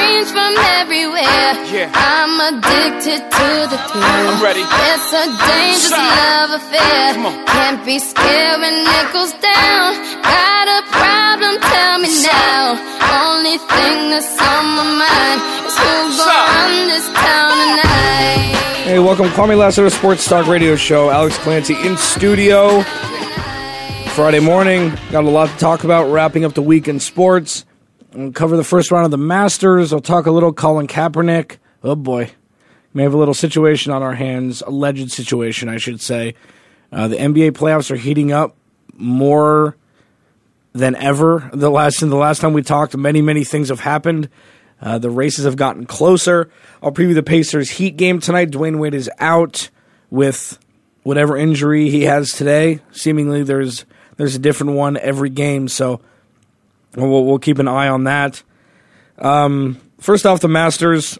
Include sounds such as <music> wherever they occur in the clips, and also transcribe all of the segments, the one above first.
Hear screams from everywhere. Yeah. I'm addicted to the thrill. I'm ready. It's a dangerous Shout. love affair. Can't be scared when it goes down. Got a problem? Tell me now. Only thing that's on my mind is who's gonna run this town tonight. Hey, welcome. Kwamie Lassiter Sports Talk Radio Show. Alex Clancy in studio. Friday morning. Got a lot to talk about. Wrapping up the week in sports. We'll cover the first round of the Masters. I'll talk a little Colin Kaepernick. Oh boy, may have a little situation on our hands. Alleged situation, I should say. Uh, the NBA playoffs are heating up more than ever. The last the last time we talked, many many things have happened. Uh, the races have gotten closer. I'll preview the Pacers Heat game tonight. Dwyane Wade is out with whatever injury he has today. Seemingly, there's there's a different one every game, so we'll, we'll keep an eye on that. Um, first off, the Masters,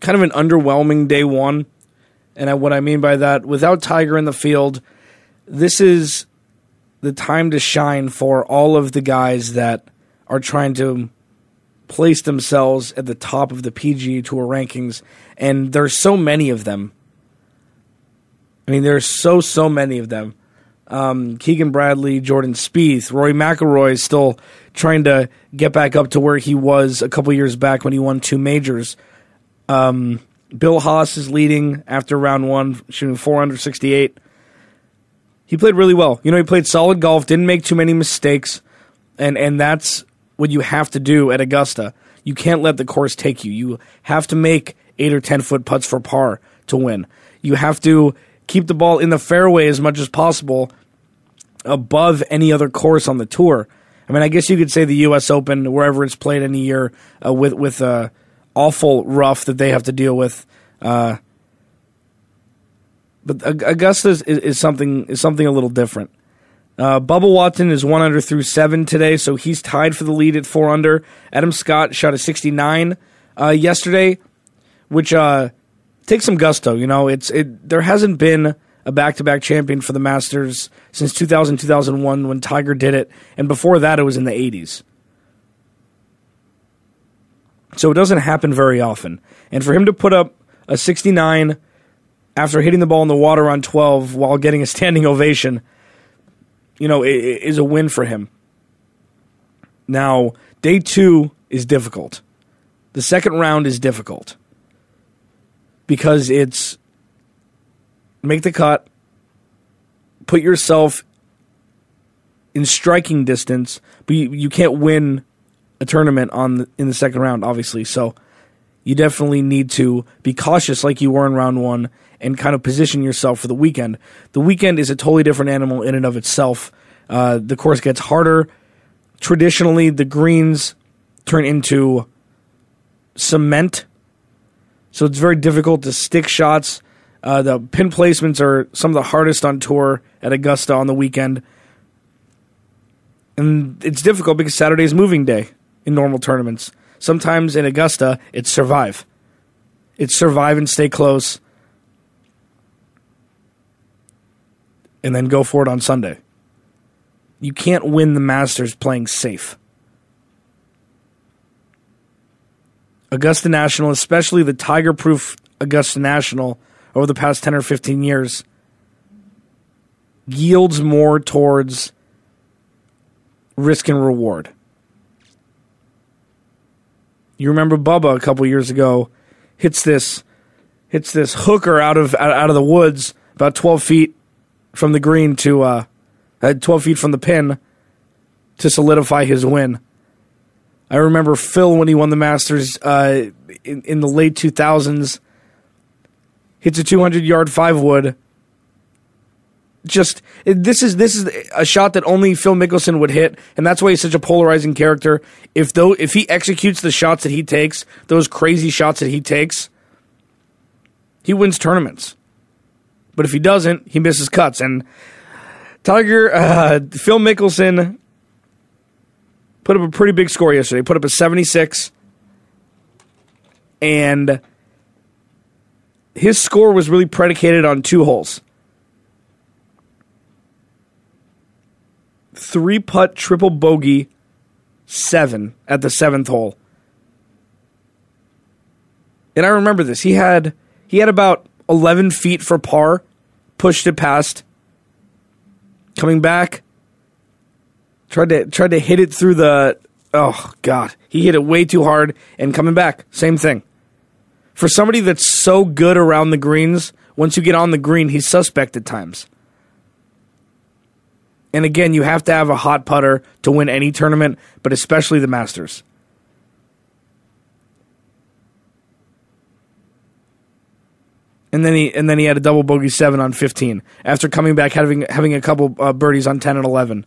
kind of an underwhelming day one, and what I mean by that, without Tiger in the field, this is the time to shine for all of the guys that are trying to place themselves at the top of the PGA Tour rankings, and there's so many of them. I mean, there's so so many of them. Um, Keegan Bradley, Jordan Spieth, Rory McIlroy is still trying to get back up to where he was a couple years back when he won two majors. Um, Bill Haas is leading after round one, shooting four under sixty eight. He played really well. You know, he played solid golf, didn't make too many mistakes, and and that's what you have to do at Augusta. You can't let the course take you. You have to make eight or ten foot putts for par to win. You have to keep the ball in the fairway as much as possible above any other course on the tour. I mean, I guess you could say the U.S. Open, wherever it's played in any year, uh, with with uh, awful rough that they have to deal with. Uh, but Augusta is, is something is something a little different. Uh, Bubba Watson is one under through seven today, so he's tied for the lead at four under. Adam Scott shot a 69 uh, yesterday, which uh, takes some gusto. You know, it's it. There hasn't been a back-to-back champion for the Masters since 2000 2001 when Tiger did it, and before that it was in the 80s. So it doesn't happen very often, and for him to put up a 69 after hitting the ball in the water on 12 while getting a standing ovation you know, is a win for him. Now, day two is difficult. The second round is difficult because it's make the cut, put yourself in striking distance, but you, you can't win a tournament on the, in the second round, obviously. So you definitely need to be cautious, like you were in round one, and kind of position yourself for the weekend. The weekend is a totally different animal in and of itself. Uh, the course gets harder. Traditionally, the greens turn into cement, so it's very difficult to stick shots. Uh, the pin placements are some of the hardest on tour at Augusta on the weekend. And it's difficult because Saturday is moving day in normal tournaments. Sometimes in Augusta, it's survive. It's survive and stay close, and then go for it on Sunday. You can't win the Masters playing safe. Augusta National, especially the Tiger proof Augusta National over the past 10 or 15 years, yields more towards risk and reward. You remember Bubba a couple years ago hits this hits this hooker out of out, of the woods about 12 feet from the green to uh, uh 12 feet from the pin to solidify his win. I remember Phil when he won the Masters uh, in, in the late 2000s hits a 200 yard five wood just this is this is a shot that only Phil Mickelson would hit, and that's why he's such a polarizing character. If though if he executes the shots that he takes, those crazy shots that he takes, he wins tournaments. But if he doesn't, he misses cuts. And Tiger, uh, Phil Mickelson put up a pretty big score yesterday. He put up a 76. And his score was really predicated on two holes. Three putt triple bogey, seven at the seventh hole. And I remember this. He had he had about eleven feet for par, pushed it past. Coming back, tried to tried to hit it through the oh god, he hit it way too hard and coming back, same thing. For somebody that's so good around the greens, once you get on the green, he's suspect at times. And again, you have to have a hot putter to win any tournament, but especially the Masters. And then he and then he had a double bogey seven on fifteen after coming back having having a couple uh, birdies on ten and eleven.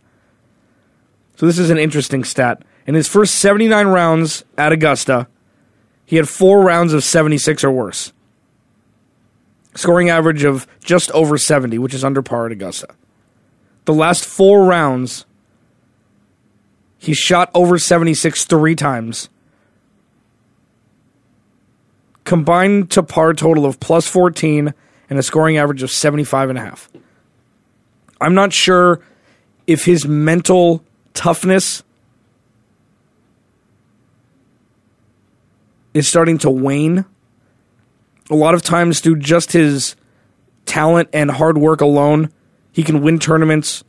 So this is an interesting stat. In his first seventy nine rounds at Augusta, he had four rounds of seventy six or worse, scoring average of just over seventy, which is under par at Augusta. The last four rounds, he shot over seventy six three times combined to par total of plus 14 and a scoring average of 75 and a half. I'm not sure if his mental toughness is starting to wane. A lot of times through just his talent and hard work alone, he can win tournaments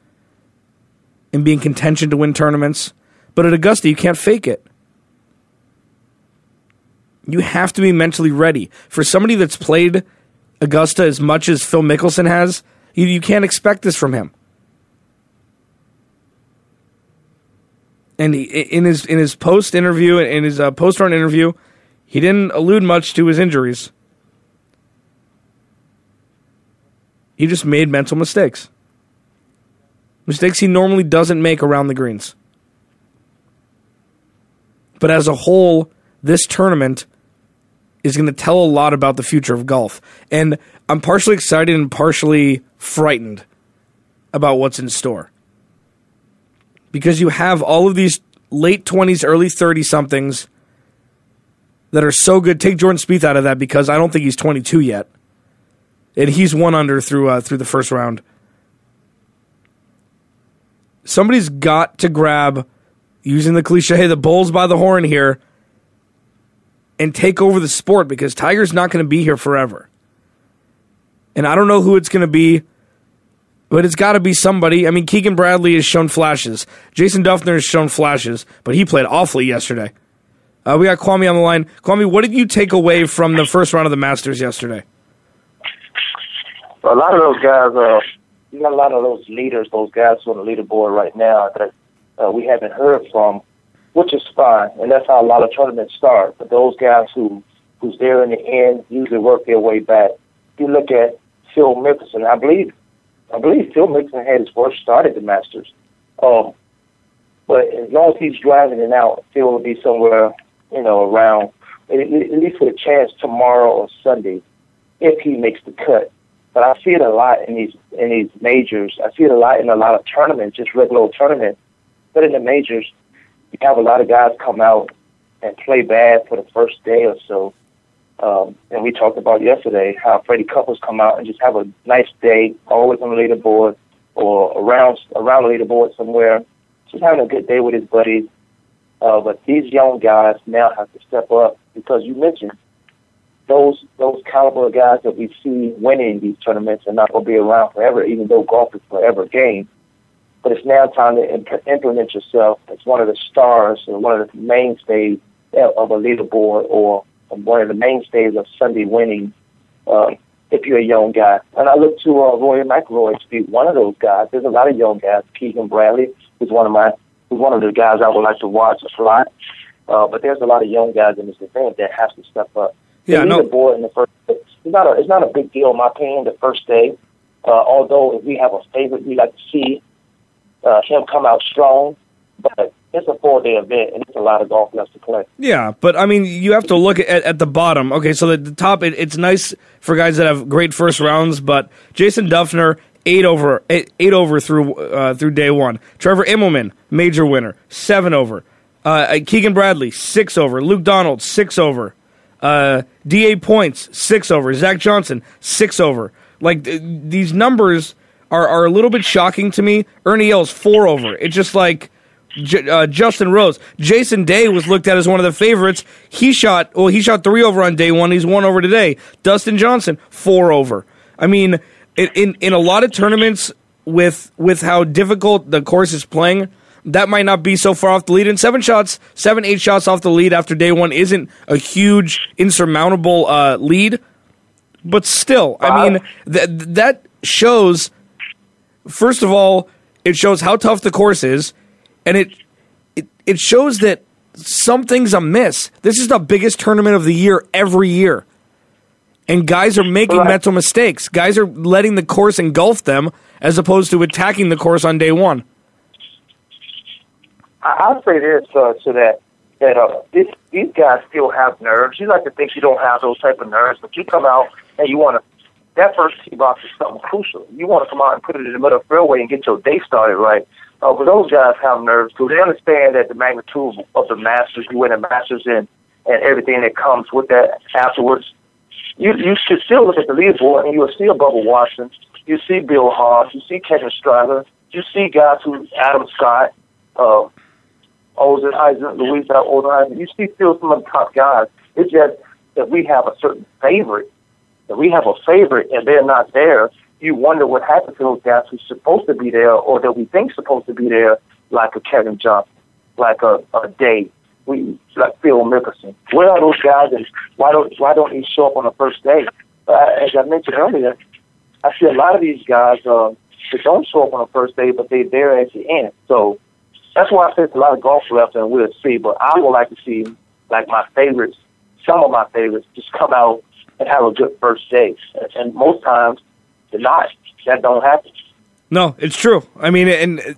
and be in contention to win tournaments. But at Augusta, you can't fake it. You have to be mentally ready. For somebody that's played Augusta as much as Phil Mickelson has, you, you can't expect this from him. And he, in his in his post interview, in his uh, post run interview, he didn't allude much to his injuries. He just made mental mistakes. Mistakes he normally doesn't make around the greens. But as a whole, this tournament is going to tell a lot about the future of golf. And I'm partially excited and partially frightened about what's in store. Because you have all of these late 20s, early 30 somethings that are so good. Take Jordan Spieth out of that because I don't think he's 22 yet. And he's one under through uh, through the first round. Somebody's got to grab, using the cliche, the bulls by the horn here and take over the sport because Tiger's not going to be here forever. And I don't know who it's going to be, but it's got to be somebody. I mean, Keegan Bradley has shown flashes. Jason Dufner has shown flashes, but he played awfully yesterday. Uh, we got Kwamie on the line. Kwamie, what did you take away from the first round of the Masters yesterday? a lot of those guys, uh, you got a lot of those leaders, those guys on the leaderboard right now that uh, we haven't heard from which is fine, and that's how a lot of tournaments start. But those guys who who's there in the end usually work their way back. You look at Phil Mickelson. I believe I believe Phil Mickelson had his first start at the Masters. Um, but as long as he's driving it out, Phil will be somewhere, you know, around at, least with a chance tomorrow or Sunday if he makes the cut. But I see it a lot in these in these majors. I see it a lot in a lot of tournaments, just regular tournaments. But in the majors, you have a lot of guys come out and play bad for the first day or so. Um, and we talked about yesterday how Freddie Couples come out and just have a nice day, always on the leaderboard or around around the leaderboard somewhere, just having a good day with his buddies. Uh, but these young guys now have to step up because you mentioned those those caliber guys that we see winning these tournaments are not going to be around forever, even though golf is forever game but it's now time to imp- implement yourself as one of the stars or one of the mainstays of a leaderboard or one of the mainstays of Sunday winning. Uh, if you're a young guy, and I look to uh, Rory McIlroy to be one of those guys. There's a lot of young guys. Keegan Bradley is one of my, one of the guys I would like to watch a lot. Uh, but there's a lot of young guys in this event that have to step up. Yeah, no. leaderboard in the first. It's not a. It's not a big deal, in my opinion. The first day, Uh, although if we have a favorite, we like to see uh, him come out strong. But it's a four day event and it's a lot of golf left to play. Yeah, but I mean, you have to look at, at the bottom. Okay, so the, the top, it, it's nice for guys that have great first rounds, but Jason Dufner, eight over, eight, eight over through uh, through day one. Trevor Immelman, major winner, seven over. Uh, Keegan Bradley, six over. Luke Donald, six over. Uh, Da points, six over. Zach Johnson, six over. Like th- these numbers are are a little bit shocking to me. Ernie Els, four over. It's just like J- uh, Justin Rose. Jason Day was looked at as one of the favorites. He shot well. He shot three over on day one. He's one over today. Dustin Johnson four over. I mean, in in, in a lot of tournaments with with how difficult the course is playing, that might not be so far off the lead. And seven shots, seven eight shots off the lead after day one isn't a huge insurmountable uh, lead, but still, I mean that that shows. First of all, it shows how tough the course is and it, it it shows that something's amiss. This is the biggest tournament of the year every year. And guys are making Right. mental mistakes. Guys are letting the course engulf them as opposed to attacking the course on day one. I, I'll say this uh, to that that uh, this, these guys still have nerves. You like to think you don't have those type of nerves, but you come out and you want to. That first tee box is something crucial. You want to come out and put it in the middle of the fairway and get your day started right. Uh, but those guys have nerves too. They understand that the magnitude of the Masters, you win the Masters, and and everything that comes with that afterwards. You you should still look at the leaderboard and you'll see a Bubba Watson. You see Bill Haas. You see Kevin Stadler. You see guys who Adam Scott. Uh, Oosthuizen, Louis Oosthuizen. You see still some of the top guys. It's just that we have a certain favorite. That we have a favorite and they're not there. You wonder what happened to those guys who's supposed to be there or that we think supposed to be there, like a Kevin Johnson, like a, a Day, we like Phil Mickelson. Where are those guys and why don't why don't they show up on the first day? Uh, as I mentioned earlier, I see a lot of these guys uh, that don't show up on the first day, but they're there at the end. So that's why I it's a lot of golf left, and we'll see. But I would like to see like my favorites, some of my favorites, just come out and have a good first day. And, and most times, they're not. That don't happen. No, it's true. I mean, and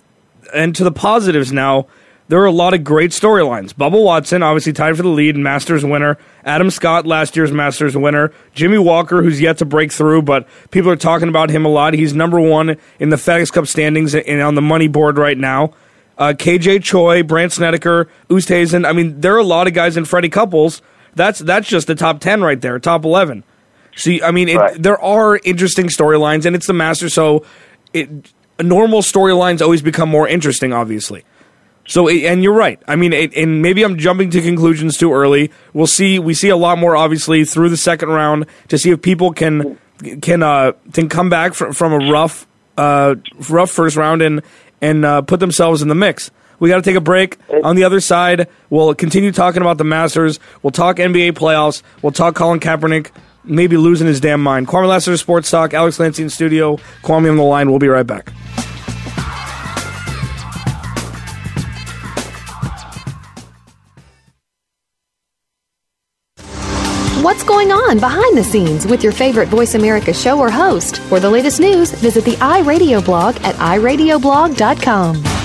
and to the positives now, there are a lot of great storylines. Bubba Watson, obviously tied for the lead, and Masters winner. Adam Scott, last year's Masters winner. Jimmy Walker, who's yet to break through, but people are talking about him a lot. He's number one in the FedEx Cup standings and on the money board right now. Uh, KJ Choi, Brandt Snedeker, Oosthuizen. I mean, there are a lot of guys in Freddie Couples. That's that's just the top ten right there, top eleven. See, I mean, it, Right. there are interesting storylines, and it's the Masters, so it normal storylines always become more interesting, obviously. So, and you're right. I mean, it, and maybe I'm jumping to conclusions too early. We'll see. We see a lot more, obviously, through the second round to see if people can can uh, can come back from from a rough uh, rough first round and and uh, put themselves in the mix. We got to take a break. On the other side, we'll continue talking about the Masters. We'll talk NBA playoffs. We'll talk Colin Kaepernick maybe losing his damn mind. Kwamie Lassiter, Sports Talk. Alex Clancy in studio. Kwamie on the line. We'll be right back. What's going on behind the scenes with your favorite Voice America show or host? For the latest news, visit the iRadio blog at iradioblog.com.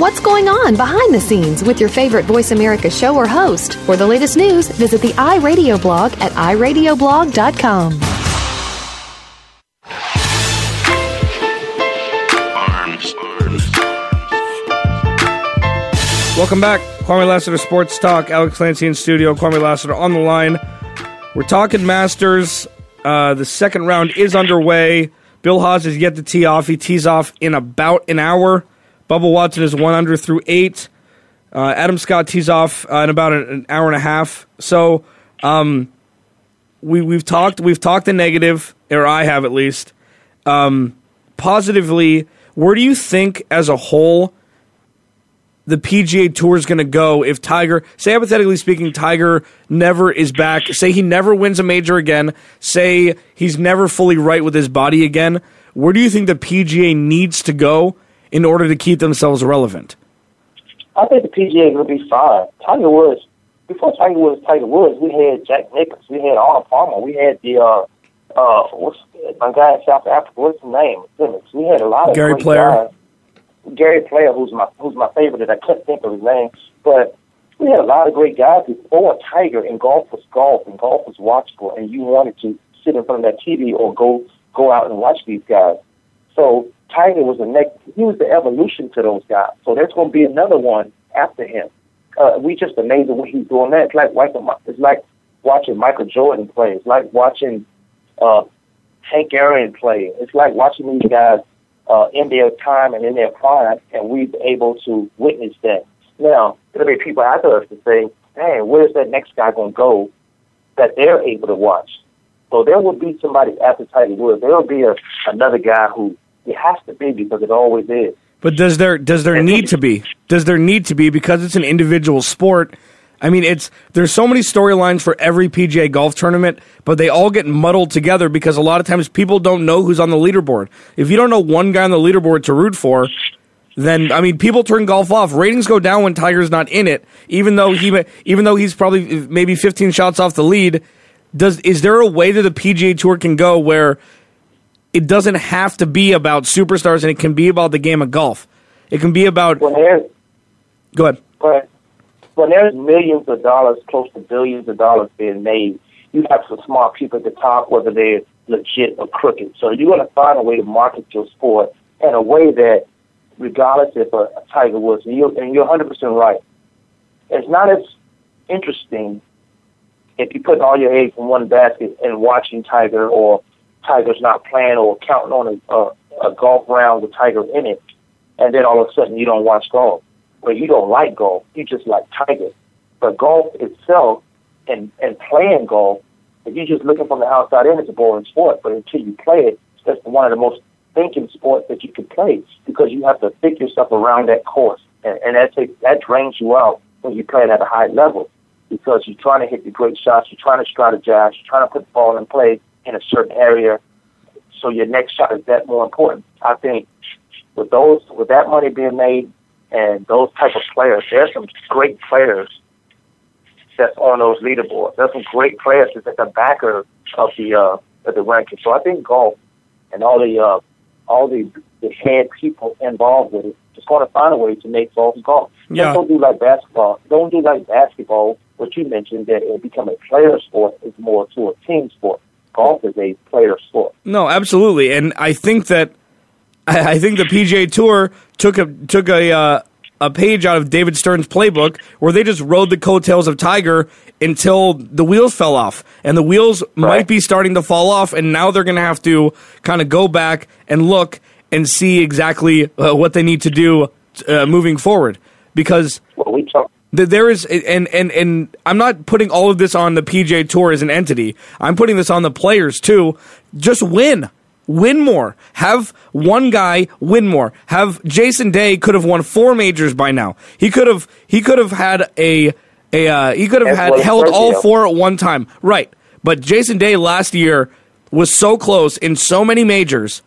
What's going on behind the scenes with your favorite Voice America show or host. For the latest news, visit the iRadio blog at iradioblog.com. Welcome back. Kwamie Lassiter Sports Talk. Alex Clancy in studio. Kwamie Lassiter on the line. We're talking Masters. Uh, the second round is underway. Bill Haas is yet to tee off. He tees off in about an hour. Bubba Watson is one under through eight. Uh, Adam Scott tees off uh, in about an, hour and a half. So um, we we've talked we've talked the negative, or I have at least. Um, positively, where do you think as a whole the PGA Tour is going to go if Tiger, say hypothetically speaking, Tiger never is back. Say he never wins a major again. Say he's never fully right with his body again. Where do you think the PGA needs to go in order to keep themselves relevant? I think the PGA will be fine. Tiger Woods, before Tiger Woods, Tiger Woods, we had Jack Nicklaus, we had Arnold Palmer, we had the uh, uh, what's my guy in South Africa? What's his name? Goodness, we had a lot of Gary great Player. guys. Gary Player, who's my who's my favorite, that I can't think of his name, but we had a lot of great guys before Tiger, and golf was golf, and golf was watchable, and you wanted to sit in front of that TV or go go out and watch these guys. So Tiger was the next, he was the evolution to those guys. So there's going to be another one after him. Uh, we just amazed at what he's doing. That it's like watching, it's like watching Michael Jordan play. It's like watching uh, Hank Aaron play. It's like watching these guys uh, in their time and in their prime, and we've able to witness that. Now, there'll be people after us to say, "Hey, where's that next guy going to go?" That they're able to watch. So there will be somebody after Tiger Woods. There will be a, another guy who it has to be because it always is. But does there does there need to be? Does there need to be because it's an individual sport? I mean, it's there's so many storylines for every PGA golf tournament, but they all get muddled together because a lot of times people don't know who's on the leaderboard. If you don't know one guy on the leaderboard to root for, then I mean, people turn golf off. Ratings go down when Tiger's not in it, even though he even though he's probably maybe 15 shots off the lead. Does is there a way that the PGA Tour can go where it doesn't have to be about superstars and it can be about the game of golf? It can be about. When there's Go ahead. but when there's millions of dollars, close to billions of dollars being made, you have some smart people at the top, whether they're legit or crooked. So you're going to find a way to market your sport in a way that, regardless if a, a Tiger Woods, and you're, and you're 100% right, it's not as interesting if you put all your eggs in one basket and watching Tiger or Tiger's not playing or counting on a, a, a golf round with Tiger in it, and then all of a sudden you don't watch golf. Or you don't like golf, you just like Tiger. But golf itself and, and playing golf, if you're just looking from the outside in, it's a boring sport. But until you play it, that's one of the most thinking sports that you can play because you have to think yourself around that course. And, and that, takes, that drains you out when you play it at a high level because you're trying to hit the great shots, you're trying to strategize, you're trying to put the ball in play in a certain area. So your next shot is that more important. I think with those, with that money being made and those type of players, there's some great players that's on those leaderboards. There's some great players that's at the backer of the uh, of the ranking. So I think golf and all the uh, all the the head people involved with it just going to find a way to make golf golf. Yeah. Don't do like basketball. Don't do like basketball. What you mentioned that it become a player sport is more to a team sport. Golf is a player sport. No, absolutely, and I think that I think the PGA Tour took a took a uh, a page out of David Stern's playbook where they just rode the coattails of Tiger until the wheels fell off, and the wheels might be starting to fall off, and now they're going to have to kind of go back and look and see exactly uh, what they need to do uh, moving forward because Well, we talk. Th- there is and and and I'm not putting all of this on the PGA Tour as an entity. I'm putting this on the players too. Just win. Win more. Have one guy win more. Have Jason Day could have won four majors by now. He could have he could have had a a uh, he could have had held all four at one time. Right. But Jason Day last year was so close in so many majors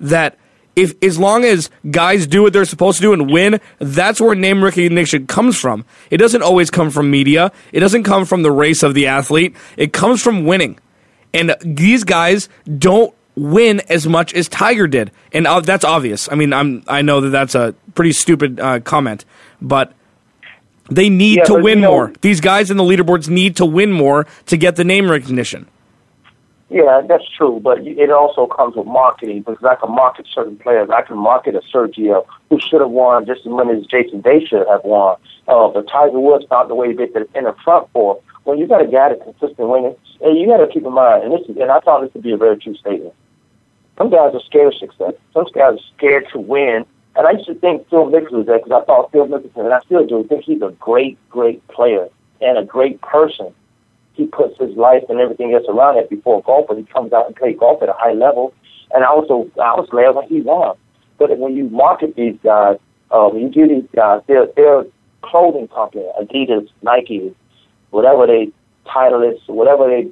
that if as long as guys do what they're supposed to do and win, that's where name recognition comes from. It doesn't always come from media. It doesn't come from the race of the athlete. It comes from winning. And these guys don't win as much as Tiger did, and uh, that's obvious. I mean, I'm I know that that's a pretty stupid uh, comment, but they need Yeah, to win you know- more. These guys in the leaderboards need to win more to get the name recognition. Yeah, that's true, but it also comes with marketing because I can market certain players. I can market a Sergio who should have won just as many as Jason Day should have won. Uh, but Tiger Woods found the way to get the, in the front four. When you got a guy that's consistent winning, and you got to keep in mind, and this is, and I found this to be a very true statement. Some guys are scared of success. Some guys are scared to win. And I used to think Phil Mickelson was that because I thought Phil Mickelson, and I still do, think he's a great, great player and a great person he puts his life and everything else around it before golf, but he comes out and plays golf at a high level. And I also, I was glad when he won. But when you market these guys, uh, when you give these guys, their their clothing company, Adidas, Nike, whatever they title is, whatever they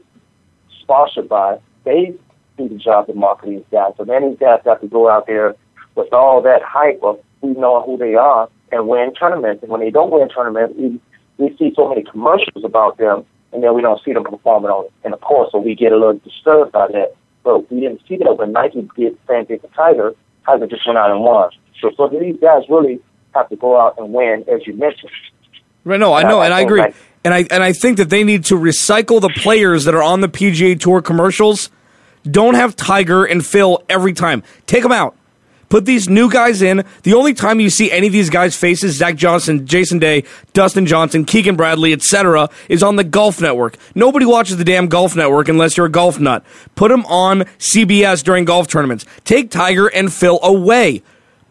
sponsored by, they do the job of marketing these guys. So then these guys got to go out there with all that hype of we know who they are and win tournaments. And when they don't win tournaments, we, we see so many commercials about them, and then we don't see them performing on it. And of course, so we get a little disturbed by that. But we didn't see that when Nike did the thing for Tiger. Tiger just went out and won. So, so these guys really have to go out and win, as you mentioned. Right? No, I know, and I agree. and I and I think that they need to recycle the players that are on the PGA Tour commercials. Don't have Tiger and Phil every time. Take them out. Put these new guys in. The only time you see any of these guys' faces, Zach Johnson, Jason Day, Dustin Johnson, Keegan Bradley, etc., is on the Golf Network. Nobody watches the damn Golf Network unless you're a golf nut. Put them on CBS during golf tournaments. Take Tiger and Phil away.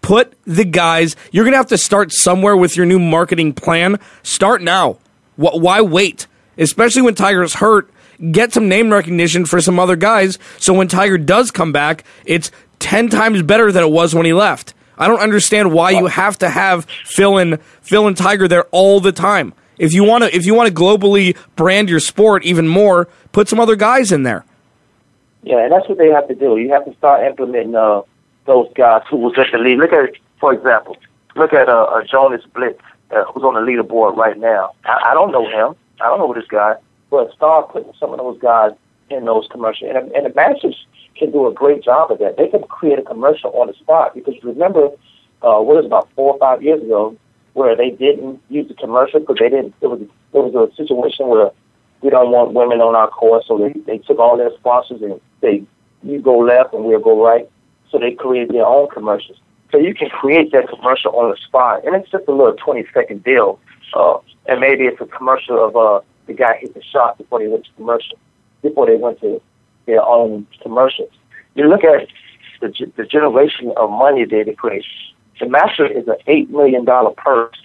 Put the guys. You're going to have to start somewhere with your new marketing plan. Start now. Why wait? Especially when Tiger's hurt. Get some name recognition for some other guys so when Tiger does come back, it's 10 times better than it was when he left. I don't understand why you have to have Phil and Phil and Tiger there all the time. If you want to if you want to globally brand your sport even more, put some other guys in there. Yeah, and that's what they have to do. You have to start implementing uh, those guys who was at the lead. Look at, for example, look at uh, uh, Jonas Blixt, uh, who's on the leaderboard right now. I, I don't know him. I don't know this guy, but start putting some of those guys in those commercials. And, and the Masters can do a great job of that. They can create a commercial on the spot because remember, uh, what was about four or five years ago, where they didn't use the commercial because they didn't. It was it was a situation where we don't want women on our course, so they they took all their sponsors and they you go left and we'll go right. So they created their own commercials. So you can create that commercial on the spot, and it's just a little twenty second deal. Uh, and maybe it's a commercial of uh, the guy hit the shot before they went to commercial, before they went to their own commercials. You look at the, the generation of money that they create. The master is an eight million dollar purse,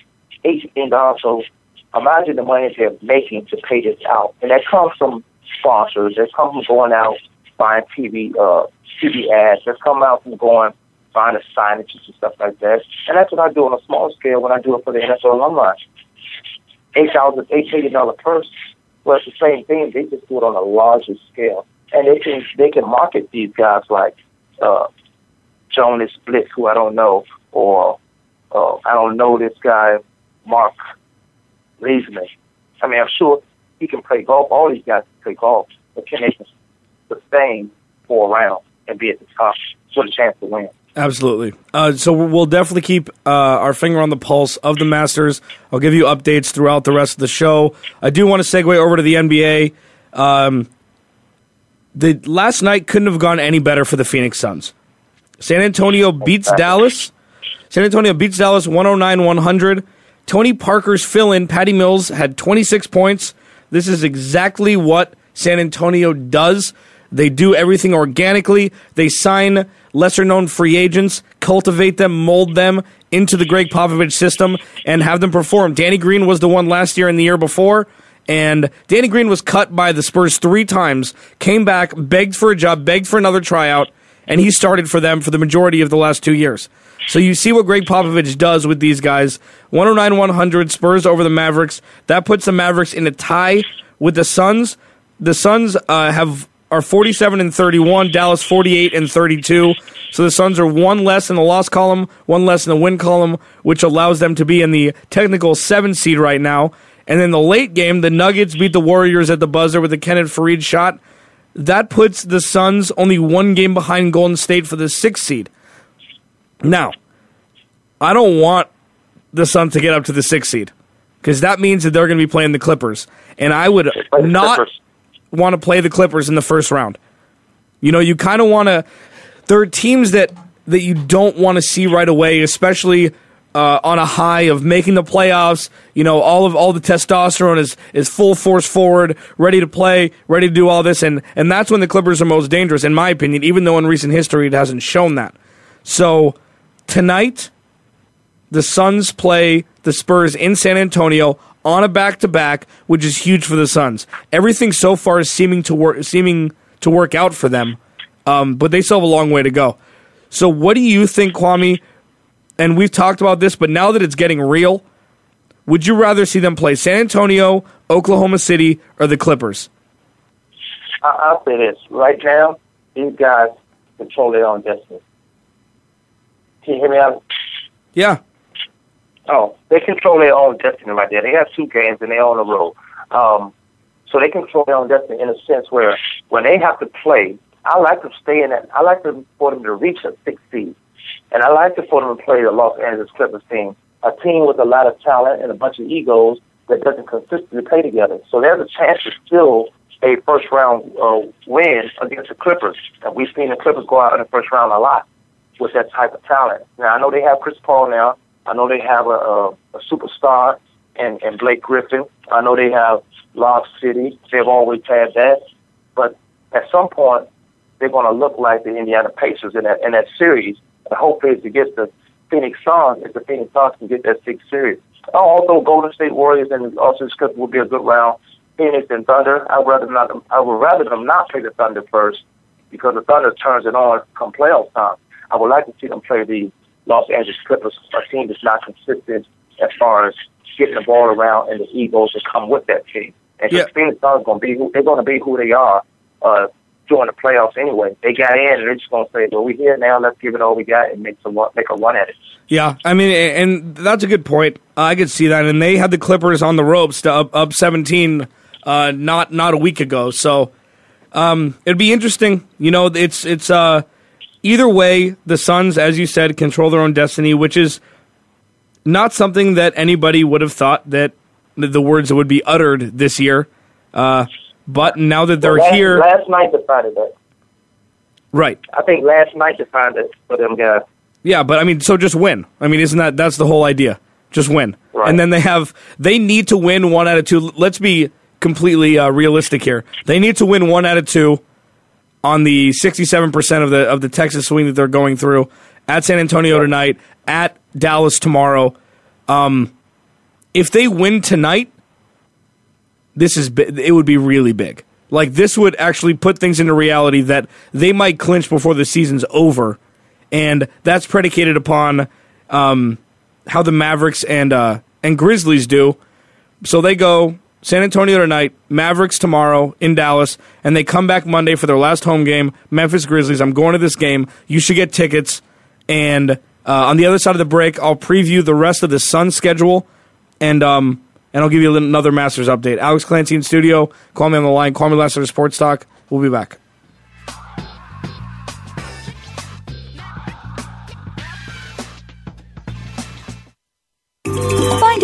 eight million dollars. So imagine the money they're making to pay this out, and that comes from sponsors. That comes from going out buying TV, uh, TV ads. That come out from going buying the signages and stuff like that. And that's what I do on a small scale when I do it for the NFL alumni. Eight thousand, eight million dollar purse. Well, it's the same thing. They just do it on a larger scale, and they can they can market these guys like uh, Jonas Blixt, who I don't know, or uh, I don't know this guy, Marc Leishman. I mean, I'm sure he can play golf. All these guys can play golf, but can they sustain four rounds and be at the top with a chance to win? Absolutely. Uh, so we'll definitely keep uh, our finger on the pulse of the Masters. I'll give you updates throughout the rest of the show. I do want to segue over to the NBA. Um, the last night couldn't have gone any better for the Phoenix Suns. San Antonio beats Dallas. San Antonio beats Dallas 109-100. Tony Parker's fill-in, Patty Mills, had 26 points. This is exactly what San Antonio does. They do everything organically. They sign lesser known free agents, cultivate them, mold them into the Gregg Popovich system, and have them perform. Danny Green was the one last year and the year before. And Danny Green was cut by the Spurs three times, came back, begged for a job, begged for another tryout, and he started for them for the majority of the last two years. So you see what Gregg Popovich does with these guys. 109 100, Spurs over the Mavericks. That puts the Mavericks in a tie with the Suns. The Suns uh, have are 47 and 31, Dallas 48 and 32. So the Suns are one less in the loss column, one less in the win column, which allows them to be in the technical seven seed right now. And then the late game, the Nuggets beat the Warriors at the buzzer with a Kenneth Faried shot. that puts the Suns only one game behind Golden State for the sixth seed. Now, I don't want the Suns to get up to the sixth seed because that means that they're going to be playing the Clippers, and I would not Clippers. Want to play the Clippers in the first round. You know, you kind of want to. There are teams that that you don't want to see right away, especially uh, on a high of making the playoffs. You know, all of all the testosterone is is full force forward, ready to play, ready to do all this, and and that's when the Clippers are most dangerous, in my opinion. Even though in recent history it hasn't shown that. So tonight, the Suns play the Spurs in San Antonio on a back to back, which is huge for the Suns. Everything so far is seeming to work seeming to work out for them, um, but they still have a long way to go. So, what do you think, Kwamie? And we've talked about this, but now that it's getting real, would you rather see them play San Antonio, Oklahoma City, or the Clippers? I, I'll say this right now. These guys control their own destiny. Can you hear me out? Yeah, Oh, they control their own destiny right there. They have two games and they're on the road. Um, so they control their own destiny in a sense where when they have to play, I like to stay in that. I like to, for them to reach a six seed, and I like to, for them to play the Los Angeles Clippers team, a team with a lot of talent and a bunch of egos that doesn't consistently play together. So there's a chance to still a first round uh, win against the Clippers. And we've seen the Clippers go out in the first round a lot with that type of talent. Now I know they have Chris Paul now. I know they have a, a, a superstar and, and Blake Griffin. I know they have Lob City. They've always had that. But at some point, they're going to look like the Indiana Pacers in that in that series. The hope is to get the Phoenix Suns if the Phoenix Suns can get that sixth series. Although Golden State Warriors and also the Clippers will be a good round. Phoenix and Thunder, I'd rather not. I would rather them not play the Thunder first because the Thunder turns it on come playoff time. I would like to see them play the Los Angeles Clippers, a team that's not consistent as far as getting the ball around and the egos that come with that team. And Yeah. Phoenix Suns going to be who they're going to be who they are uh, during the playoffs anyway. They got in and they're just going to say, "Well, we're here now. Let's give it all we got and make some make a run at it." Yeah, I mean, and that's a good point. I could see that, and they had the Clippers on the ropes to up, up seventeen, uh, not not a week ago. So um, it'd be interesting. You know, it's it's uh, either way. The Suns, as you said, control their own destiny, which is not something that anybody would have thought that the- words that would be uttered this year. Uh, but now that they're last, here, Last night decided that. right? I think last night decided it for them guys. Yeah, but I mean, so just win. I mean, isn't that that's the whole idea? Just win, Right. and then they have they need to win one out of two. Let's be completely uh, realistic here. They need to win one out of two on the sixty-seven percent of the of the Texas swing that they're going through at San Antonio tonight, at Dallas tomorrow. Um, if they win tonight, this is it would be really big. Like this would actually put things into reality that they might clinch before the season's over, and that's predicated upon um, how the Mavericks and uh, and Grizzlies do. So they go San Antonio tonight, Mavericks tomorrow in Dallas, and they come back Monday for their last home game, Memphis Grizzlies. I'm going to this game. You should get tickets. And uh, on the other side of the break, I'll preview the rest of the Sun schedule, and um, and I'll give you another Masters update. Alex Clancy in studio. Kwamie on the line. Kwamie Lassiter Sports Talk. We'll be back.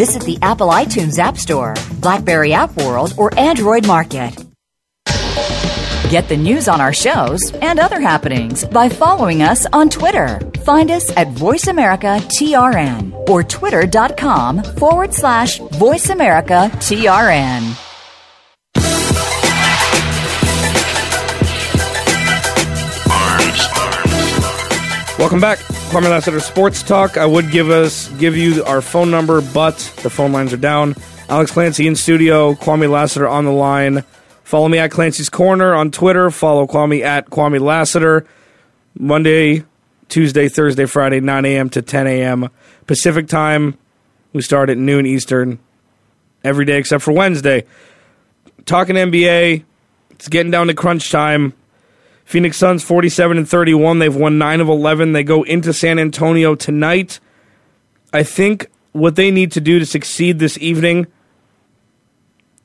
Visit the Apple iTunes App Store, Blackberry App World, or Android Market. Get the news on our shows and other happenings by following us on Twitter. Find us at VoiceAmericaTRN or twitter.com forward slash VoiceAmericaTRN. Welcome back. Kwamie Lassiter Sports Talk. I would give us give you our phone number, but the phone lines are down. Alex Clancy in studio, Kwamie Lassiter on the line. Follow me at Clancy's Corner on Twitter. Follow Kwamie at Kwamie Lassiter. Monday, Tuesday, Thursday, Friday, 9 a.m. to 10 a.m. Pacific time. We start at noon Eastern every day except for Wednesday. Talking NBA. It's getting down to crunch time. Phoenix Suns 47 and 31. They've won 9 of 11. They go into San Antonio tonight. I think what they need to do to succeed this evening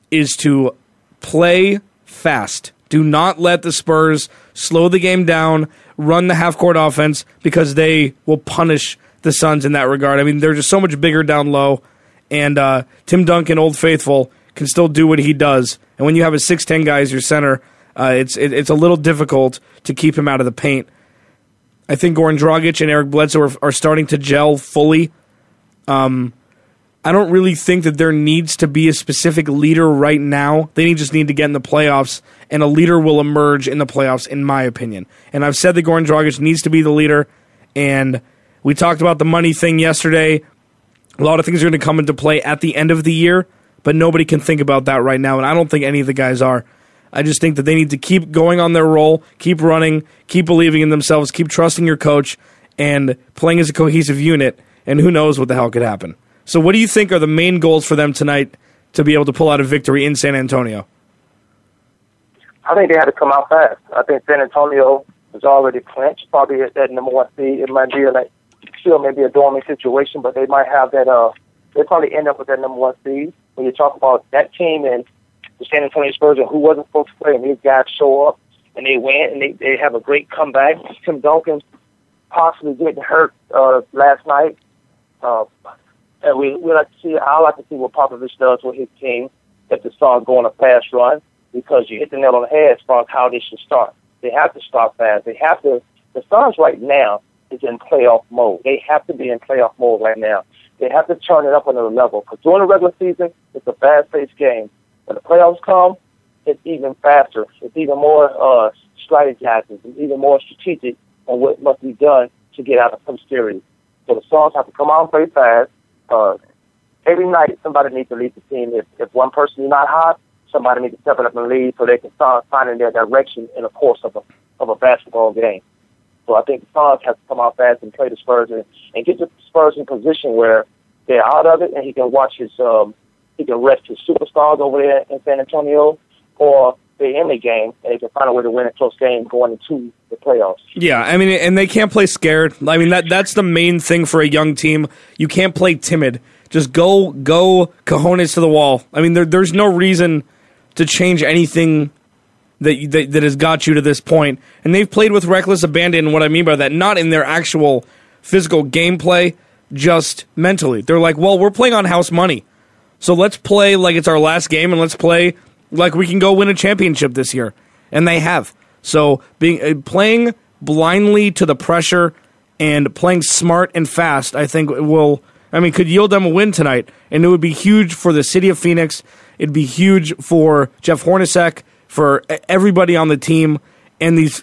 is to play fast. Do not let the Spurs slow the game down, run the half court offense because they will punish the Suns in that regard. I mean, they're just so much bigger down low, and uh, Tim Duncan, Old Faithful, can still do what he does. And when you have a 6'10 guy as your center, uh, it's it, it's a little difficult to keep him out of the paint. I think Goran Dragic and Eric Bledsoe are, are starting to gel fully. Um, I don't really think that there needs to be a specific leader right now. They just need to get in the playoffs, and a leader will emerge in the playoffs, in my opinion. And I've said that Goran Dragic needs to be the leader, and we talked about the money thing yesterday. A lot of things are going to come into play at the end of the year, but nobody can think about that right now, and I don't think any of the guys are. I just think that they need to keep going on their roll, keep running, keep believing in themselves, keep trusting your coach, and playing as a cohesive unit. And who knows what the hell could happen. So, what do you think are the main goals for them tonight to be able to pull out a victory in San Antonio? I think they had to come out fast. I think San Antonio is already clinched, probably at that number one seed. It might be like still maybe a dormant situation, but they might have that. Uh, they probably end up with that number one seed. When you talk about that team and the San Antonio Spurs and who wasn't supposed to play, and these guys show up and they win and they, they have a great comeback. Tim Duncan possibly getting hurt uh, last night. Uh, and we we like to see. I like to see what Popovich does with his team if they start going on a fast run because you hit the nail on the head as far as how they should start. They have to start fast. They have to. The Suns right now is in playoff mode. They have to be in playoff mode right now. They have to turn it up another level because during the regular season, it's a fast-paced game. When the playoffs come, it's even faster. It's even more uh, strategized. It's even more strategic on what must be done to get out of some series. So the Suns have to come and play fast. Uh, every night, somebody needs to lead the team. If, if one person is not hot, somebody needs to step it up and lead so they can start finding their direction in the course of a of a basketball game. So I think the Suns have to come out fast and play the Spurs and, and get the Spurs in position where they're out of it and he can watch his um, he can rest his superstars over there in San Antonio, or they're in the game and they can find a way to win a close game going into the playoffs. Yeah, I mean, and they can't play scared. I mean, that that's the main thing for a young team. You can't play timid. Just go, go, cojones to the wall. I mean, there, there's no reason to change anything that, that that has got you to this point. And they've played with reckless abandon. What I mean by that, not in their actual physical gameplay, just mentally. They're like, well, we're playing on house money. So let's play like it's our last game and let's play like we can go win a championship this year. And they have. So being uh, playing blindly to the pressure and playing smart and fast, I think will I mean, could yield them a win tonight, and it would be huge for the city of Phoenix. It'd be huge for Jeff Hornacek, for everybody on the team, and these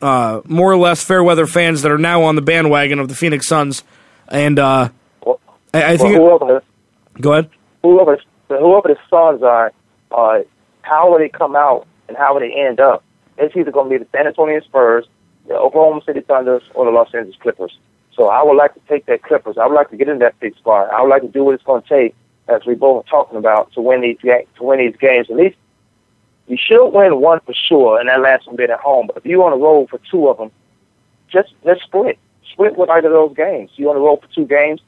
uh, more or less fair weather fans that are now on the bandwagon of the Phoenix Suns. And uh, I, I think. well, whoever, go ahead. Whoever, whoever the Suns are, uh, how will they come out and how will they end up? It's either going to be the San Antonio Spurs, the Oklahoma City Thunders, or the Los Angeles Clippers. So I would like to take that Clippers. I would like to get in that big spot. I would like to do what it's going to take, as we both are talking about, to win these ga- to win these games. At least you should win one for sure, and that last one being at home. But if you on the road for two of them, just let's split. Split with either of those games. You on the road for two games,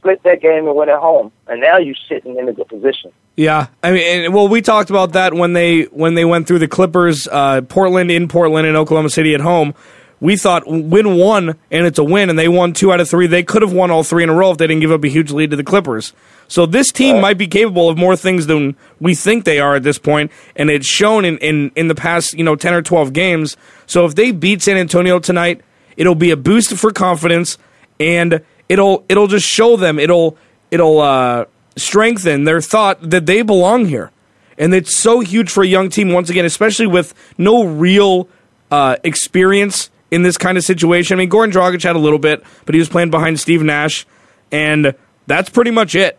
split that game and went at home, and now you're sitting in a good position. Yeah, I mean, well, we talked about that when they when they went through the Clippers, uh, Portland in Portland and Oklahoma City at home. We thought win one and it's a win, and they won two out of three. They could have won all three in a row if they didn't give up a huge lead to the Clippers. So this team might be capable of more things than we think they are at this point, and it's shown in, in, in the past you know ten or twelve games. So if they beat San Antonio tonight, it'll be a boost for confidence, and it'll it'll just show them it'll it'll uh, strengthen their thought that they belong here, and it's so huge for a young team once again, especially with no real uh, experience in this kind of situation. I mean, Goran Dragic had a little bit, but he was playing behind Steve Nash, and that's pretty much it.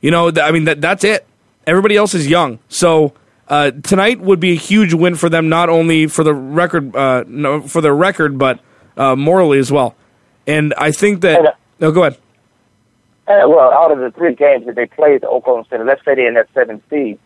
You know, th- I mean that that's it. Everybody else is young, so. Uh, tonight would be a huge win for them, not only for the record, uh, no, for their record, but uh, morally as well. And I think that. No, go ahead. And, well, out of the three games that they played Oklahoma City, let's say they're in that seventh seed,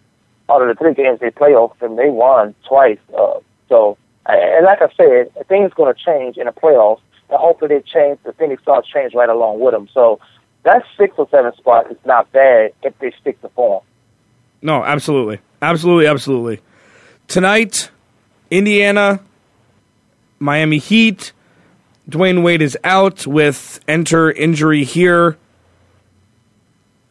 out of the three games they play over them, they won twice. Uh, so, and like I said, things going to change in the playoffs, and hopefully they change, the Phoenix Suns change right along with them. So that six or seven spot is not bad if they stick to form. No, absolutely. Absolutely, absolutely. Tonight, Indiana, Miami Heat. Dwyane Wade is out with enter injury here.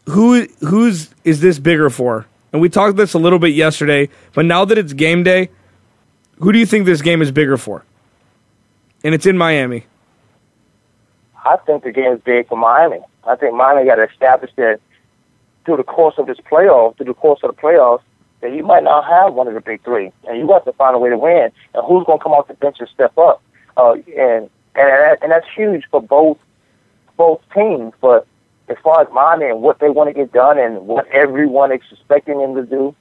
Who who's is this bigger for? And we talked this a little bit yesterday, but now that it's game day, who do you think this game is bigger for? And it's in Miami. I think the game is big for Miami. I think Miami got to establish that through the course of this playoff, through the course of the playoffs, that you might not have one of the big three, and you have to find a way to win. And who's going to come off the bench and step up? Uh, and and that, and that's huge for both both teams. But as far as Miami and what they want to get done and what everyone is expecting them to do,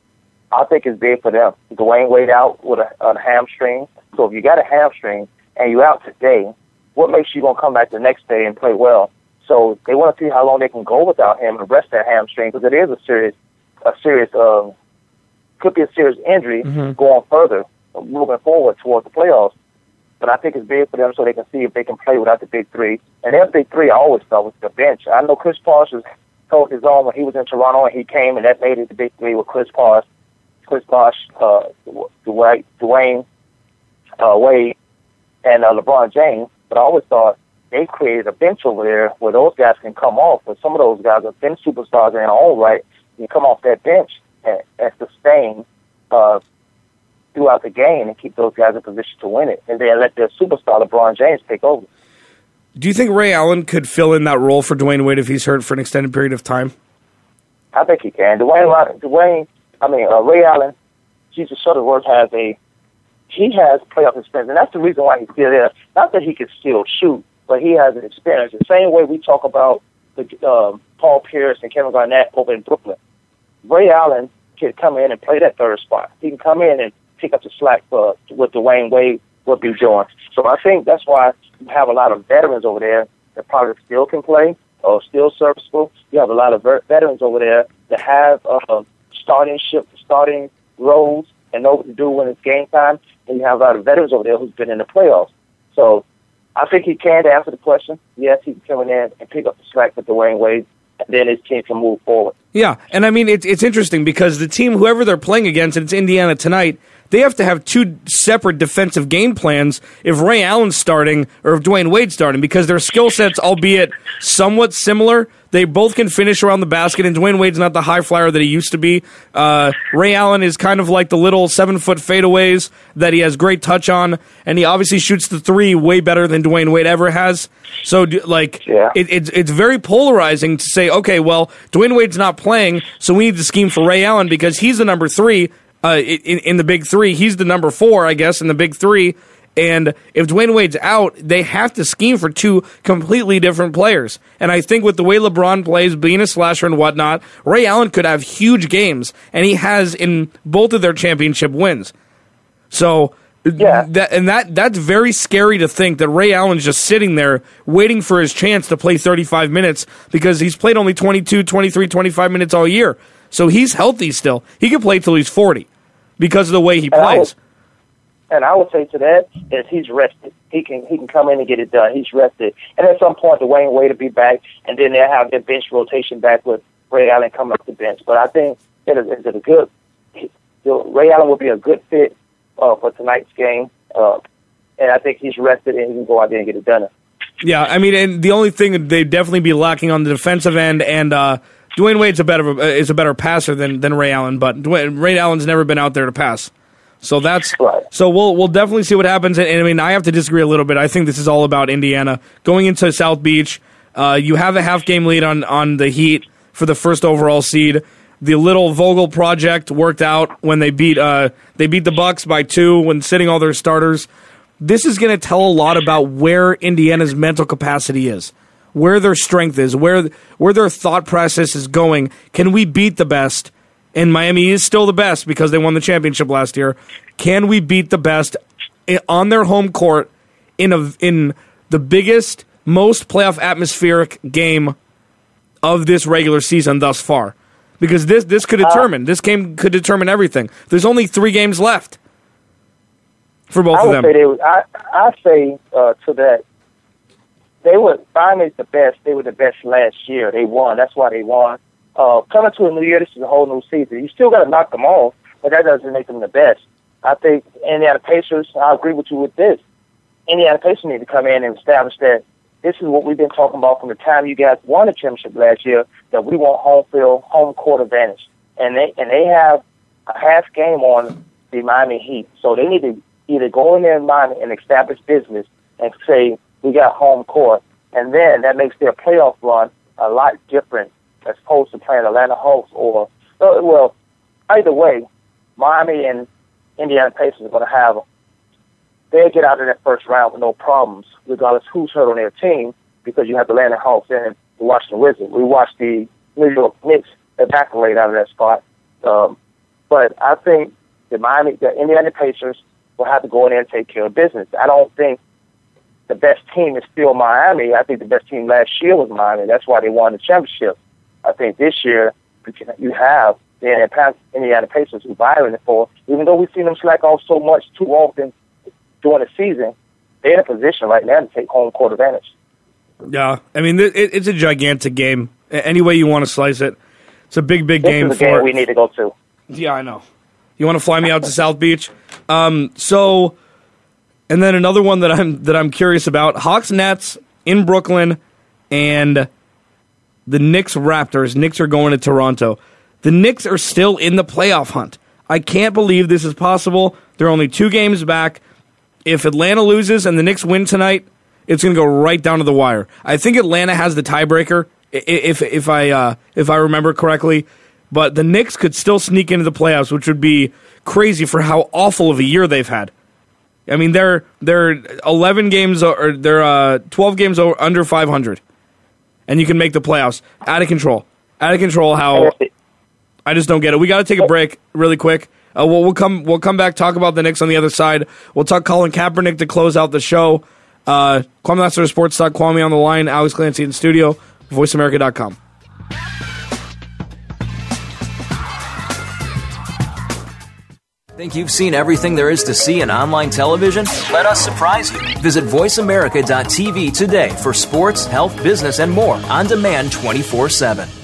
I think it's big for them. Dwyane Wade out with a, a hamstring. So if you got a hamstring and you out today, what makes you to come back the next day and play well? So they want to see how long they can go without him and rest that hamstring because it is a serious, a serious, um, could be a serious injury going further, moving forward towards the playoffs. But I think it's big for them so they can see if they can play without the big three. And their big three, I always thought was the bench. I know Chris Paul was held his own when he was in Toronto and he came and that made it the big three with Chris Paul, Chris Bosh, uh, Dwyane, uh, Wade, and uh, LeBron James. But I always thought they created a bench over there where those guys can come off. But some of those guys have been superstars in their own right. You come off that bench and, and sustain uh, throughout the game and keep those guys in position to win it, and then let their superstar LeBron James take over. Do you think Ray Allen could fill in that role for Dwyane Wade if he's hurt for an extended period of time? I think he can. Dwyane, Dwyane, I mean uh, Ray Allen, Jesus Shuttleworth has a he has playoff experience, and that's the reason why he's still there. Not that he can still shoot, but he has an experience. The same way we talk about the um, Paul Pierce and Kevin Garnett over in Brooklyn. Ray Allen can come in and play that third spot. He can come in and pick up the slack for what Dwyane Wade would be doing. So I think that's why you have a lot of veterans over there that probably still can play or still serviceable. You have a lot of ver- veterans over there that have uh, starting ship, starting roles and know what to do when it's game time. And you have a lot of veterans over there who's been in the playoffs. So I think he can answer the question. Yes, he can come in and pick up the slack for Dwyane Wade, and then his team can move forward. Yeah, and I mean it's it's interesting because the team, whoever they're playing against, and it's Indiana tonight. They have to have two separate defensive game plans if Ray Allen's starting or if Dwyane Wade's starting because their skill sets, albeit somewhat similar, they both can finish around the basket. And Dwyane Wade's not the high flyer that he used to be. Uh, Ray Allen is kind of like the little seven foot fadeaways that he has great touch on, and he obviously shoots the three way better than Dwyane Wade ever has. So, like, Yeah. it, it's it's very polarizing to say, okay, well, Dwyane Wade's not playing, so we need to scheme for Ray Allen because he's the number three uh, in, in the big three. He's the number four, I guess, in the big three. And if Dwyane Wade's out, they have to scheme for two completely different players. And I think with the way LeBron plays, being a slasher and whatnot, Ray Allen could have huge games, and he has in both of their championship wins. So Yeah. that and that that's very scary to think that Ray Allen's just sitting there waiting for his chance to play 35 minutes because he's played only 22, 23, 25 minutes all year. So he's healthy still. He can play till he's 40 because of the way he And I plays. And I would say to that is he's rested. He can he can come in and get it done. He's rested. And at some point, Dwyane Wade will be back, and then they'll have their bench rotation back with Ray Allen coming off the bench. But I think it is, is it a good. Ray Allen will be a good fit uh, for tonight's game, uh, and I think he's rested and he can go out there and get it done. Yeah, I mean, and the only thing they'd definitely be lacking on the defensive end, and uh, Dwyane Wade's a better is a better passer than than Ray Allen, but Dwyane, Ray Allen's never been out there to pass. So that's so we'll we'll definitely see what happens. And, and I mean, I have to disagree a little bit. I think this is all about Indiana going into South Beach. Uh, you have a half game lead on on the Heat for the first overall seed. The little Vogel project worked out when they beat uh, they beat the Bucks by two when sitting all their starters. This is going to tell a lot about where Indiana's mental capacity is, where their strength is, where where their thought process is going. Can we beat the best? And Miami is still the best because they won the championship last year. Can we beat the best on their home court in a in the biggest, most playoff atmospheric game of this regular season thus far? Because this this could determine this game could determine everything. There's only three games left for both I of them. say they. I I say uh, to that they were Miami's the best. They were the best last year. They won. That's why they won. Uh, coming to a new year, this is a whole new season. You still got to knock them off, but that doesn't make them the best. I think Indiana Pacers. I agree with you with this. Indiana Pacers need to come in and establish that this is what we've been talking about from the time you guys won the championship last year. That we want home field, home court advantage, and they and they have a half game on the Miami Heat. So they need to either go in there in Miami and establish business and say we got home court, and then that makes their playoff run a lot different as opposed to playing Atlanta Hawks or uh, well, either way, Miami and Indiana Pacers are going to have they'll get out of that first round with no problems, regardless who's hurt on their team, because you have the Atlanta Hawks and the Washington Wizards. We watched the New York Knicks evaporate out of that spot. Um, but I think the Miami, the Indiana Pacers will have to go in there and take care of business. I don't think the best team is still Miami. I think the best team last year was Miami. That's why they won the championship. I think this year you have the Indiana Pacers who Byron for. Even though we've seen them slack off so much too often during the season, they're in a position right now to take home court advantage. Yeah, I mean it, it- it's a gigantic game. Any way you want to slice it, it's a big, big This game is a game we need to go to. Yeah, I know. You want to fly me out to South Beach? Um, so, and then another one that I'm that I'm curious about: Hawks Nets in Brooklyn, and the Knicks Raptors. Knicks are going to Toronto. The Knicks are still in the playoff hunt. I can't believe this is possible. They're only two games back. If Atlanta loses and the Knicks win tonight, it's going to go right down to the wire. I think Atlanta has the tiebreaker, if if I uh, if I remember correctly. But the Knicks could still sneak into the playoffs, which would be crazy for how awful of a year they've had. I mean, they're they're eleven games or they're uh, twelve games under five hundred, and you can make the playoffs. Out of control, out of control. How I just don't get it. We got to take a break really quick. Uh, we'll, come we'll come back talk about the Knicks on the other side. We'll talk Colin Kaepernick to close out the show. Uh, Kwamie Lassiter Sports Talk. Kwamie on the line. Alex Clancy in studio. VoiceAmerica.com. Think you've seen everything there is to see in online television? Let us surprise you. Visit VoiceAmerica.tv today for sports, health, business, and more on demand 24 7.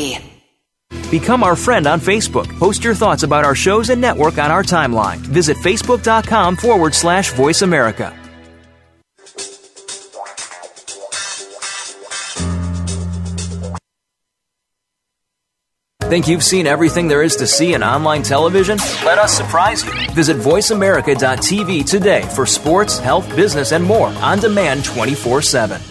Become our friend on Facebook. Post your thoughts about our shows and network on our timeline. Visit facebook.com forward slash voice America. Think you've seen everything there is to see in online television? Let us surprise you. Visit VoiceAmerica.tv today for sports, health, business, and more on demand 24 7.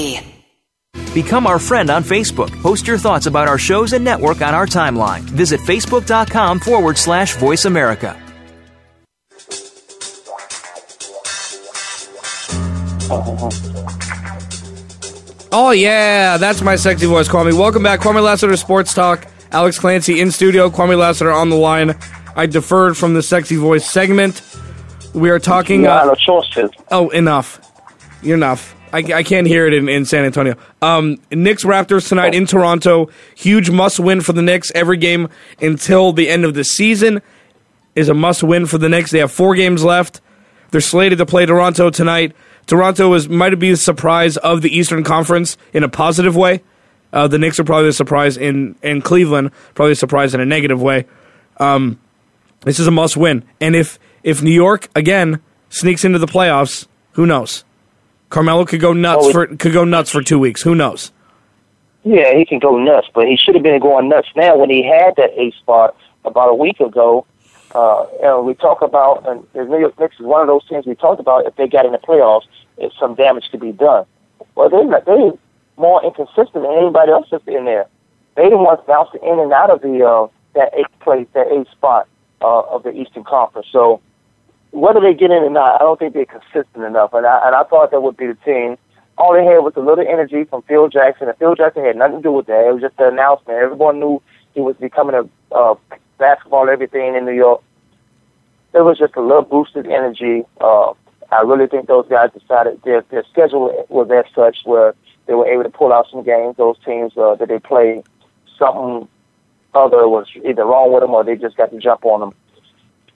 Become our friend on Facebook. Post your thoughts about our shows and network on our timeline. Visit facebook.com forward slash voice America. Oh yeah, that's my sexy voice, Kwamie. Welcome back, Kwamie Lassiter Sports Talk. Alex Clancy in studio, Kwamie Lassiter on the line. I deferred from the sexy voice segment. We are talking. Yeah, uh, no choices. Oh, enough. Enough. I, I can't hear it in, in San Antonio. Um, Knicks Raptors tonight in Toronto. Huge must win for the Knicks. Every game until the end of the season is a must win for the Knicks. They have four games left. They're slated to play Toronto tonight. Toronto is might be the surprise of the Eastern Conference in a positive way. Uh, the Knicks are probably the surprise in, in Cleveland, probably a surprise in a negative way. Um, this is a must win. And if if New York again sneaks into the playoffs, who knows? Carmelo could go nuts Oh, for could go nuts for two weeks. Who knows? Yeah, he can go nuts, but he should have been going nuts now when he had that A spot about a week ago. Uh, and we talk about, and the New York Knicks is one of those teams we talked about. If they got in the playoffs, if some damage could be done. Well, they're not, they're more inconsistent than anybody else that's in there. They the ones bouncing in and out of the uh, that eighth place, that eighth spot uh, of the Eastern Conference. So whether they get in or not, I don't think they're consistent enough. And I, and I thought that would be the team. All they had was a little energy from Phil Jackson, and Phil Jackson had nothing to do with that. It was just an announcement. Everyone knew he was becoming a uh, basketball everything in New York. It was just a little boosted energy. Uh, I really think those guys decided their their schedule was as such where they were able to pull out some games. Those teams uh, that they played, something other was either wrong with them or they just got to jump on them.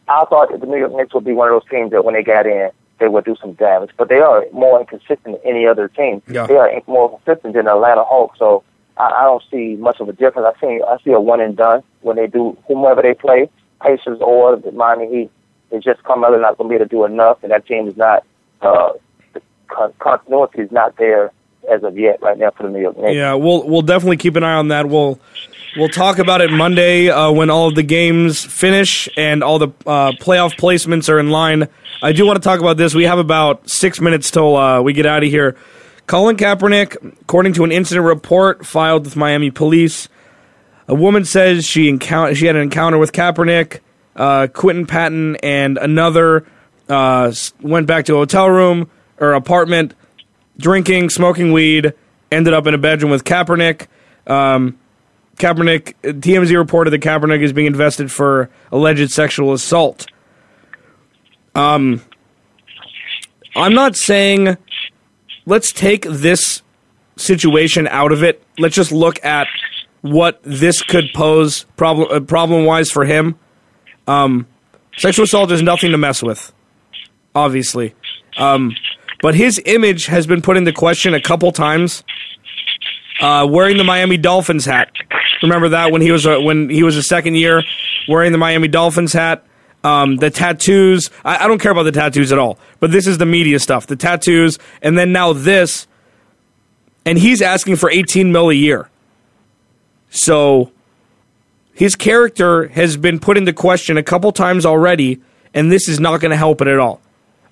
I thought that the New York Knicks would be one of those teams that when they got in, they would do some damage. But they are more inconsistent than any other team. Yeah. They are more consistent than the Atlanta Hawks. So I, I don't see much of a difference. I see I see a one and done when they do whomever they play, Pacers or the Miami Heat. They just Carmelo not going to be able to do enough, and that team is not uh, the con- continuity is not there as of yet right now for the New York Knicks. Yeah, we'll we'll definitely keep an eye on that. We'll we'll talk about it Monday uh, when all of the games finish and all the uh, playoff placements are in line. I do want to talk about this. We have about six minutes till uh, we get out of here. Colin Kaepernick, according to an incident report filed with Miami police, a woman says she encounter she had an encounter with Kaepernick. Uh, Quinton Patton and another uh, went back to a hotel room or apartment, drinking, smoking weed. Ended up in a bedroom with Kaepernick. Um, Kaepernick, TMZ reported that Kaepernick is being invested for alleged sexual assault. Um, I'm not saying let's take this situation out of it. Let's just look at what this could pose problem uh, problem wise for him. Um, sexual assault is nothing to mess with, obviously. Um, but his image has been put into question a couple times. Uh, wearing the Miami Dolphins hat. Remember that when he was a, when he was a second year wearing the Miami Dolphins hat. Um, the tattoos. I, I don't care about the tattoos at all. But this is the media stuff. The tattoos, and then now this, and he's asking for 18 mil a year. So his character has been put into question a couple times already, and this is not going to help it at all.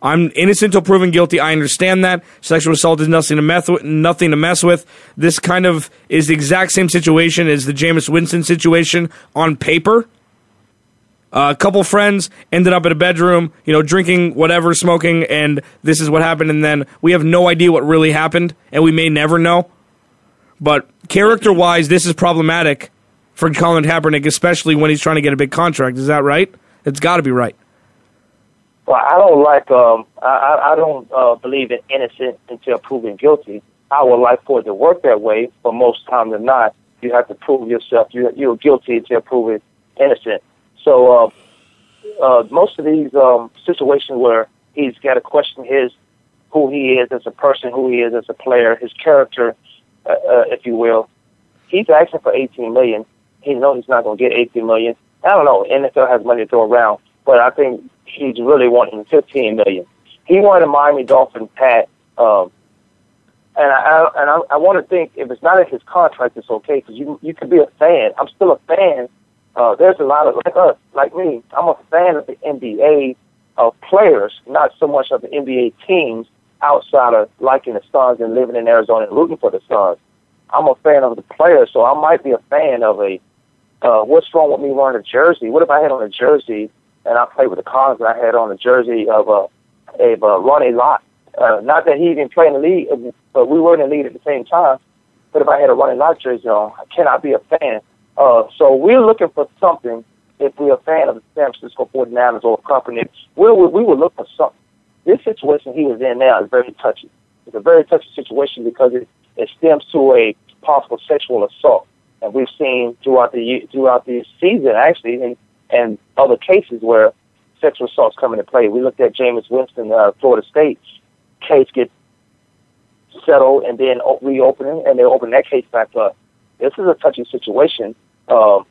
I'm innocent until proven guilty. I understand that sexual assault is nothing to mess with. Nothing to mess with. This kind of is the exact same situation as the Jameis Winston situation on paper. Uh, a couple friends ended up in a bedroom, you know, drinking whatever, smoking, and this is what happened. And then we have no idea what really happened, and we may never know. But character wise, this is problematic for Colin Kaepernick, especially when he's trying to get a big contract. Is that right? It's got to be right. Well, I don't like. Um, I I don't uh, believe in innocent until proven guilty. I would like for it to work that way, but most times than not, you have to prove yourself. You you're guilty until proven innocent. So uh, uh, most of these um, situations where he's got to question his who he is as a person, who he is as a player, his character, uh, uh, if you will. He's asking for 18 million. He knows he's not going to get 18 million. I don't know. NFL has money to throw around, but I think he's really wanting 15 million. He wanted Miami Dolphin Pat, um, and I, I and I, I want to think if it's not in his contract, it's okay because you you could be a fan. I'm still a fan. Uh, there's a lot of like us, like me. I'm a fan of the NBA of players, not so much of the NBA teams. Outside of liking the Suns and living in Arizona and rooting for the Suns, I'm a fan of the players. So I might be a fan of a. Uh, what's wrong with me wearing a jersey? What if I had on a jersey and I played with the Cons. I had on a jersey of a, a, a Ronnie Lott. Uh, not that he even played in the league, but we were in the league at the same time. But if I had a Ronnie Lott jersey on, I cannot be a fan. Uh, so we're looking for something. If we're a fan of the San Francisco 49ers or a company, we would we would look for something. This situation he was in now is very touchy. It's a very touchy situation because it, it stems to a possible sexual assault, and we've seen throughout the throughout the season actually, and and other cases where sexual assaults come into play. We looked at Jameis Winston, uh, Florida State case get settled and then reopening, and they open that case back up. This is a touchy situation. Um,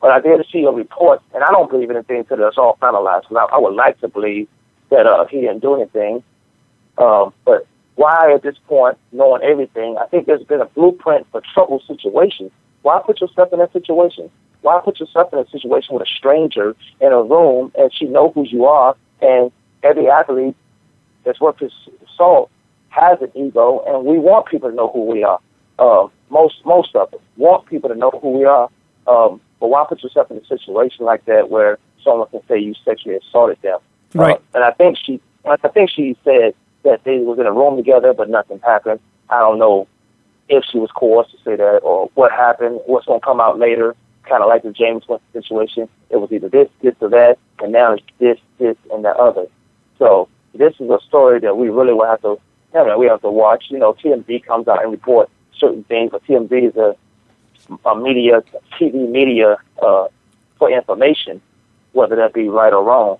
but I did see a report, and I don't believe anything until it's all finalized. I, I would like to believe that uh, he didn't do anything. Um, but why, at this point, knowing everything, I think there's been a blueprint for trouble situations. Why put yourself in that situation? Why put yourself in a situation with a stranger in a room and she know who you are? And every athlete that's worth his salt has an ego, and we want people to know who we are. Uh, most most of us want people to know who we are. Um, but why put yourself in a situation like that where someone can say you sexually assaulted them? Right. Uh, and I think she, I think she said that they was in a room together, but nothing happened. I don't know if she was coerced to say that or what happened. What's going to come out later? Kind of like the Jameis Winston situation. It was either this, this, or that, and now it's this, this, and that other. So this is a story that we really will have to, I mean, we have to watch. You know, TMZ comes out and report certain things, but TMZ is a, a media, TV media uh, for information, whether that be right or wrong.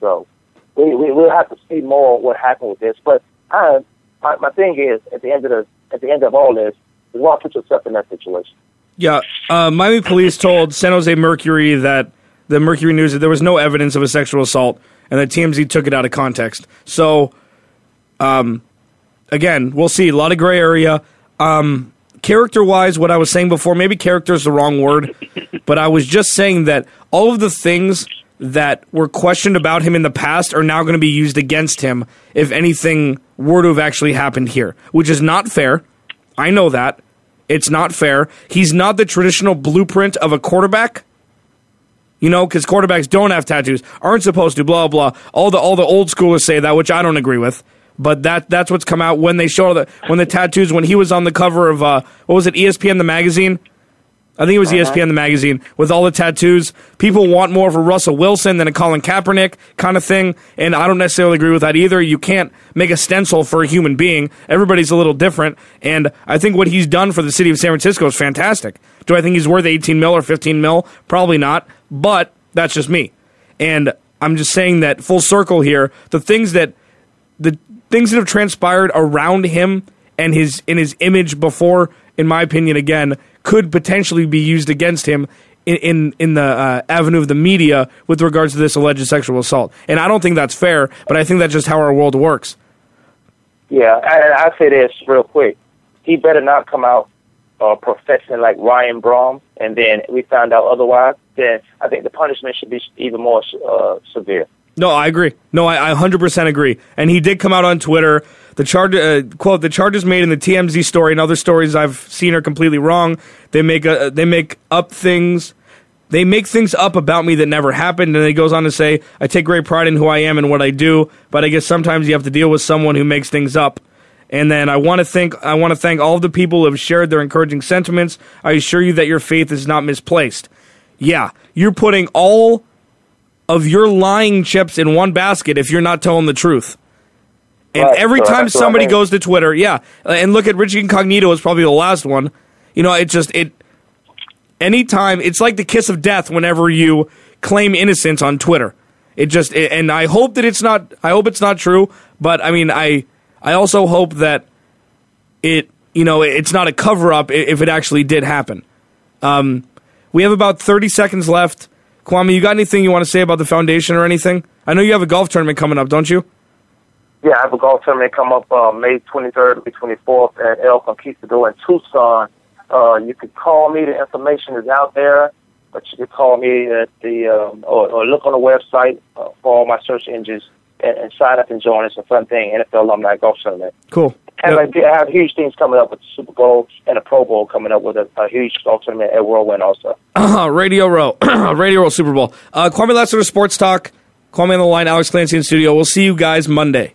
So we, we we'll have to see more what happened with this. But I, my, my thing is, at the end of the at the end of all this, is why put yourself in that situation. Yeah, uh, Miami police told San Jose Mercury that the Mercury News that there was no evidence of a sexual assault, and that TMZ took it out of context. So, um, again, we'll see. A lot of gray area. Um, character wise, what I was saying before, maybe character is the wrong word, but I was just saying that all of the things that were questioned about him in the past are now going to be used against him if anything were to have actually happened here, which is not fair. I know that. It's not fair. He's not the traditional blueprint of a quarterback. You know, because quarterbacks don't have tattoos, aren't supposed to, blah blah. All the all the old schoolers say that, which I don't agree with. But that that's what's come out when they show the when the tattoos when he was on the cover of uh, what was it ESPN the magazine I think it was. ESPN the magazine with all the tattoos. People want more of a Russell Wilson than a Colin Kaepernick kind of thing, and I don't necessarily agree with that either. You can't make a stencil for a human being. Everybody's a little different, and I think what he's done for the city of San Francisco is fantastic. Do I think he's worth 18 mil or 15 mil? Probably not, but that's just me. And I'm just saying that full circle here, the things that the things that have transpired around him and his in his image before, in my opinion, again could potentially be used against him in in, in the uh, avenue of the media with regards to this alleged sexual assault. And I don't think that's fair, but I think that's just how our world works. Yeah, and I say this real quick. He better not come out are professing like Ryan Braun, and then we found out otherwise, then I think the punishment should be even more uh, severe. No, I agree. No, I, I 100% agree. And he did come out on Twitter. The charge, uh, quote, the charges made in the TMZ story and other stories I've seen are completely wrong. They make a, they make up things. They make things up about me that never happened. And he goes on to say, I take great pride in who I am and what I do, but I guess sometimes you have to deal with someone who makes things up. And then I want to thank I want to thank all the people who have shared their encouraging sentiments. I assure you that your faith is not misplaced. Yeah, you're putting all of your lying chips in one basket if you're not telling the truth. And Right, every so time what I somebody mean. goes to Twitter, yeah, and look at Richie Incognito is probably the last one. You know, it just it anytime it's like the kiss of death whenever you claim innocence on Twitter. It just it, and I hope that it's not I hope it's not true, but I mean I I also hope that it you know it's not a cover up if it actually did happen. Um, we have about 30 seconds left. Kwamie, you got anything you want to say about the foundation or anything? I know you have a golf tournament coming up, don't you? Yeah, I have a golf tournament come up uh, May 23rd to 24th at El Conquistador in Tucson. Uh, you could call me. The information is out there, but you could call me at the um, or, or look on the website uh, for all my search engines and, and sign up and join. Us. It's a fun thing. NFL Alumni Golf Tournament. Cool. And I I have huge things coming up with the Super Bowl and a Pro Bowl coming up with a, a huge golf tournament at Whirlwind also. Radio Row, <clears throat> Radio Row Super Bowl. Uh, Kwamie Lassiter, Sports Talk. Kwamie on the line, Alex Clancy in studio. We'll see you guys Monday.